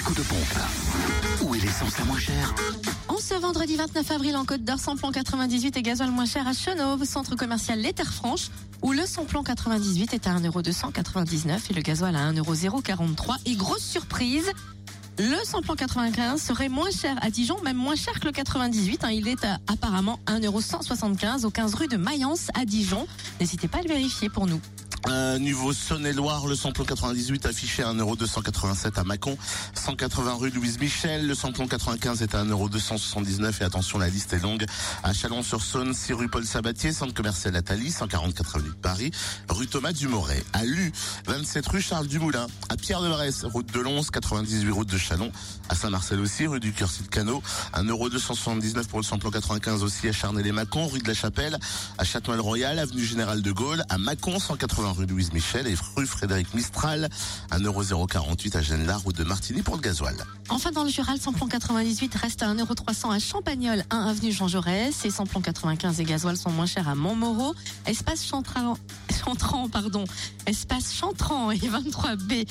coup de pompe. Où est l'essence la moins chère En ce vendredi 29 avril en Côte d'Or, samplon 98 et gasoil moins cher à Chenauve, centre commercial Les Terres Franches, où le samplon 98 est à 1,299€ et le gasoil à 1,043€. Et grosse surprise, le samplon 95 serait moins cher à Dijon, même moins cher que le 98. hein. Il est à apparemment 1,175€ au 15 rue de Mayence à Dijon. N'hésitez pas à le vérifier pour nous. Euh, niveau Saône-et-Loire, le samplon 98 affiché à 1,287€ à Mâcon, 180 rue Louise Michel. Le samplon 95 est à 1,279€ et attention, la liste est longue. À Chalon-sur-Saône, 6 rue Paul Sabatier, centre commercial Atali, 144 avenue de Paris, rue Thomas Dumoret. À Lu, 27 rue Charles Dumoulin. À Pierre de Bresse, route de Lons, 98 route de Chalon. À Saint-Marcel aussi, rue du Cursil Canot, 1,279€ pour le samplon 95 aussi à Charnay-les-Mâcon, rue de la Chapelle, à Châtenois-le-Royal, avenue Général de Gaulle, à Mâcon, 180 rue Louise Michel et rue Frédéric Mistral, 1,048€ à Genla, route de Martigny pour le gasoil. Enfin, dans le Jural, samplon 98 reste à 1,300€ à Champagnol, 1 avenue Jean Jaurès. Et samplon 95 et gasoil sont moins chers à Montmoreau. Espace Chantran, Chantran, pardon. Espace Chantran et 23B